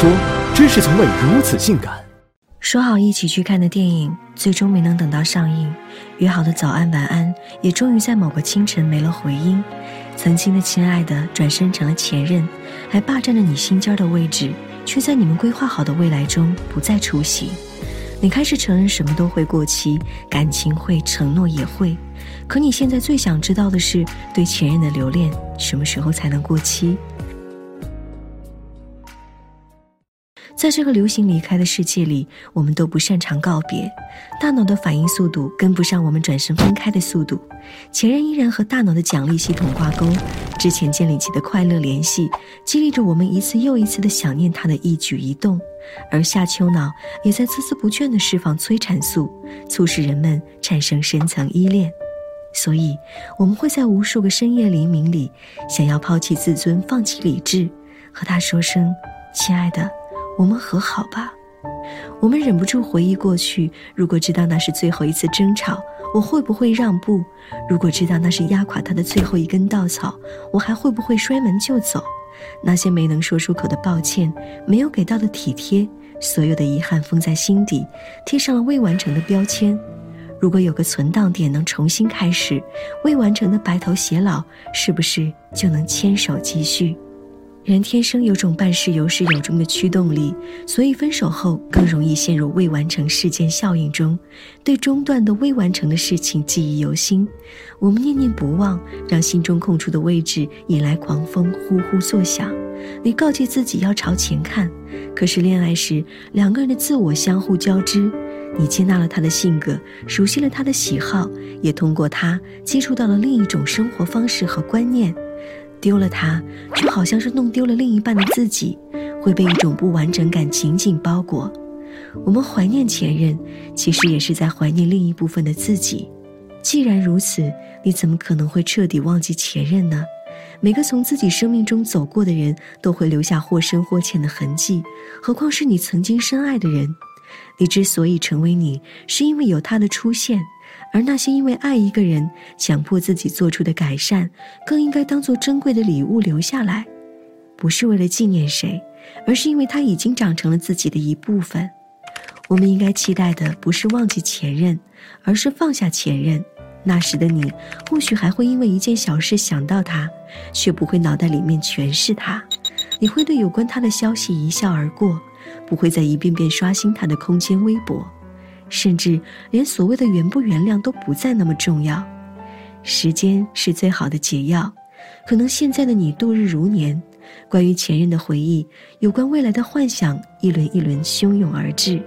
说，真是从未如此性感。说好一起去看的电影，最终没能等到上映；约好的早安晚安，也终于在某个清晨没了回音。曾经的亲爱的，转身成了前任，还霸占着你心尖儿的位置，却在你们规划好的未来中不再出席。你开始承认什么都会过期，感情会，承诺也会。可你现在最想知道的是，对前任的留恋什么时候才能过期？在这个流行离开的世界里，我们都不擅长告别，大脑的反应速度跟不上我们转身分开的速度。前任依然和大脑的奖励系统挂钩，之前建立起的快乐联系，激励着我们一次又一次的想念他的一举一动，而下丘脑也在孜孜不倦地释放催产素，促使人们产生深层依恋。所以，我们会在无数个深夜黎明里，想要抛弃自尊，放弃理智，和他说声：“亲爱的。”我们和好吧。我们忍不住回忆过去，如果知道那是最后一次争吵，我会不会让步？如果知道那是压垮他的最后一根稻草，我还会不会摔门就走？那些没能说出口的抱歉，没有给到的体贴，所有的遗憾封在心底，贴上了未完成的标签。如果有个存档点能重新开始，未完成的白头偕老，是不是就能牵手继续？人天生有种办事有始有终的驱动力，所以分手后更容易陷入未完成事件效应中，对中断的未完成的事情记忆犹新。我们念念不忘，让心中空出的位置引来狂风呼呼作响。你告诫自己要朝前看，可是恋爱时两个人的自我相互交织，你接纳了他的性格，熟悉了他的喜好，也通过他接触到了另一种生活方式和观念。丢了他，就好像是弄丢了另一半的自己，会被一种不完整感紧紧包裹。我们怀念前任，其实也是在怀念另一部分的自己。既然如此，你怎么可能会彻底忘记前任呢？每个从自己生命中走过的人，都会留下或深或浅的痕迹，何况是你曾经深爱的人？你之所以成为你，是因为有他的出现。而那些因为爱一个人强迫自己做出的改善，更应该当做珍贵的礼物留下来，不是为了纪念谁，而是因为他已经长成了自己的一部分。我们应该期待的不是忘记前任，而是放下前任。那时的你，或许还会因为一件小事想到他，却不会脑袋里面全是他。你会对有关他的消息一笑而过，不会再一遍遍刷新他的空间微博。甚至连所谓的原不原谅都不再那么重要，时间是最好的解药。可能现在的你度日如年，关于前任的回忆，有关未来的幻想，一轮一轮汹涌而至。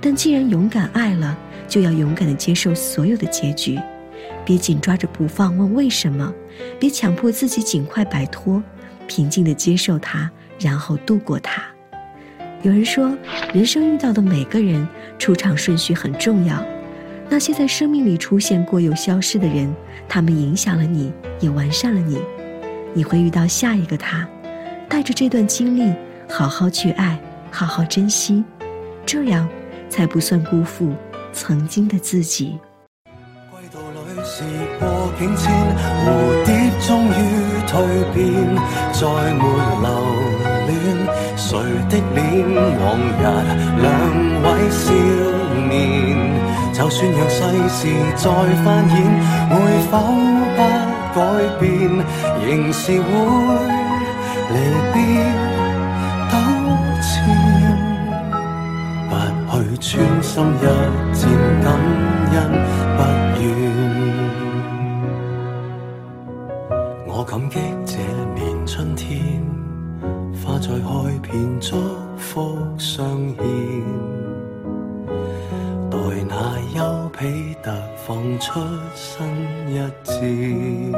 但既然勇敢爱了，就要勇敢的接受所有的结局，别紧抓着不放问为什么，别强迫自己尽快摆脱，平静的接受它，然后度过它。有人说，人生遇到的每个人出场顺序很重要。那些在生命里出现过又消失的人，他们影响了你，也完善了你。你会遇到下一个他，带着这段经历，好好去爱，好好珍惜，这样才不算辜负曾经的自己。蝴蝶终于蜕变，再没留。的脸？往日两位少年，就算让世事再翻演，会否不改变？仍是会离别纠缠，不去穿心一战，感恩不怨。我感激这年春天。花在开遍，祝福相献，待那丘比特放出新一箭。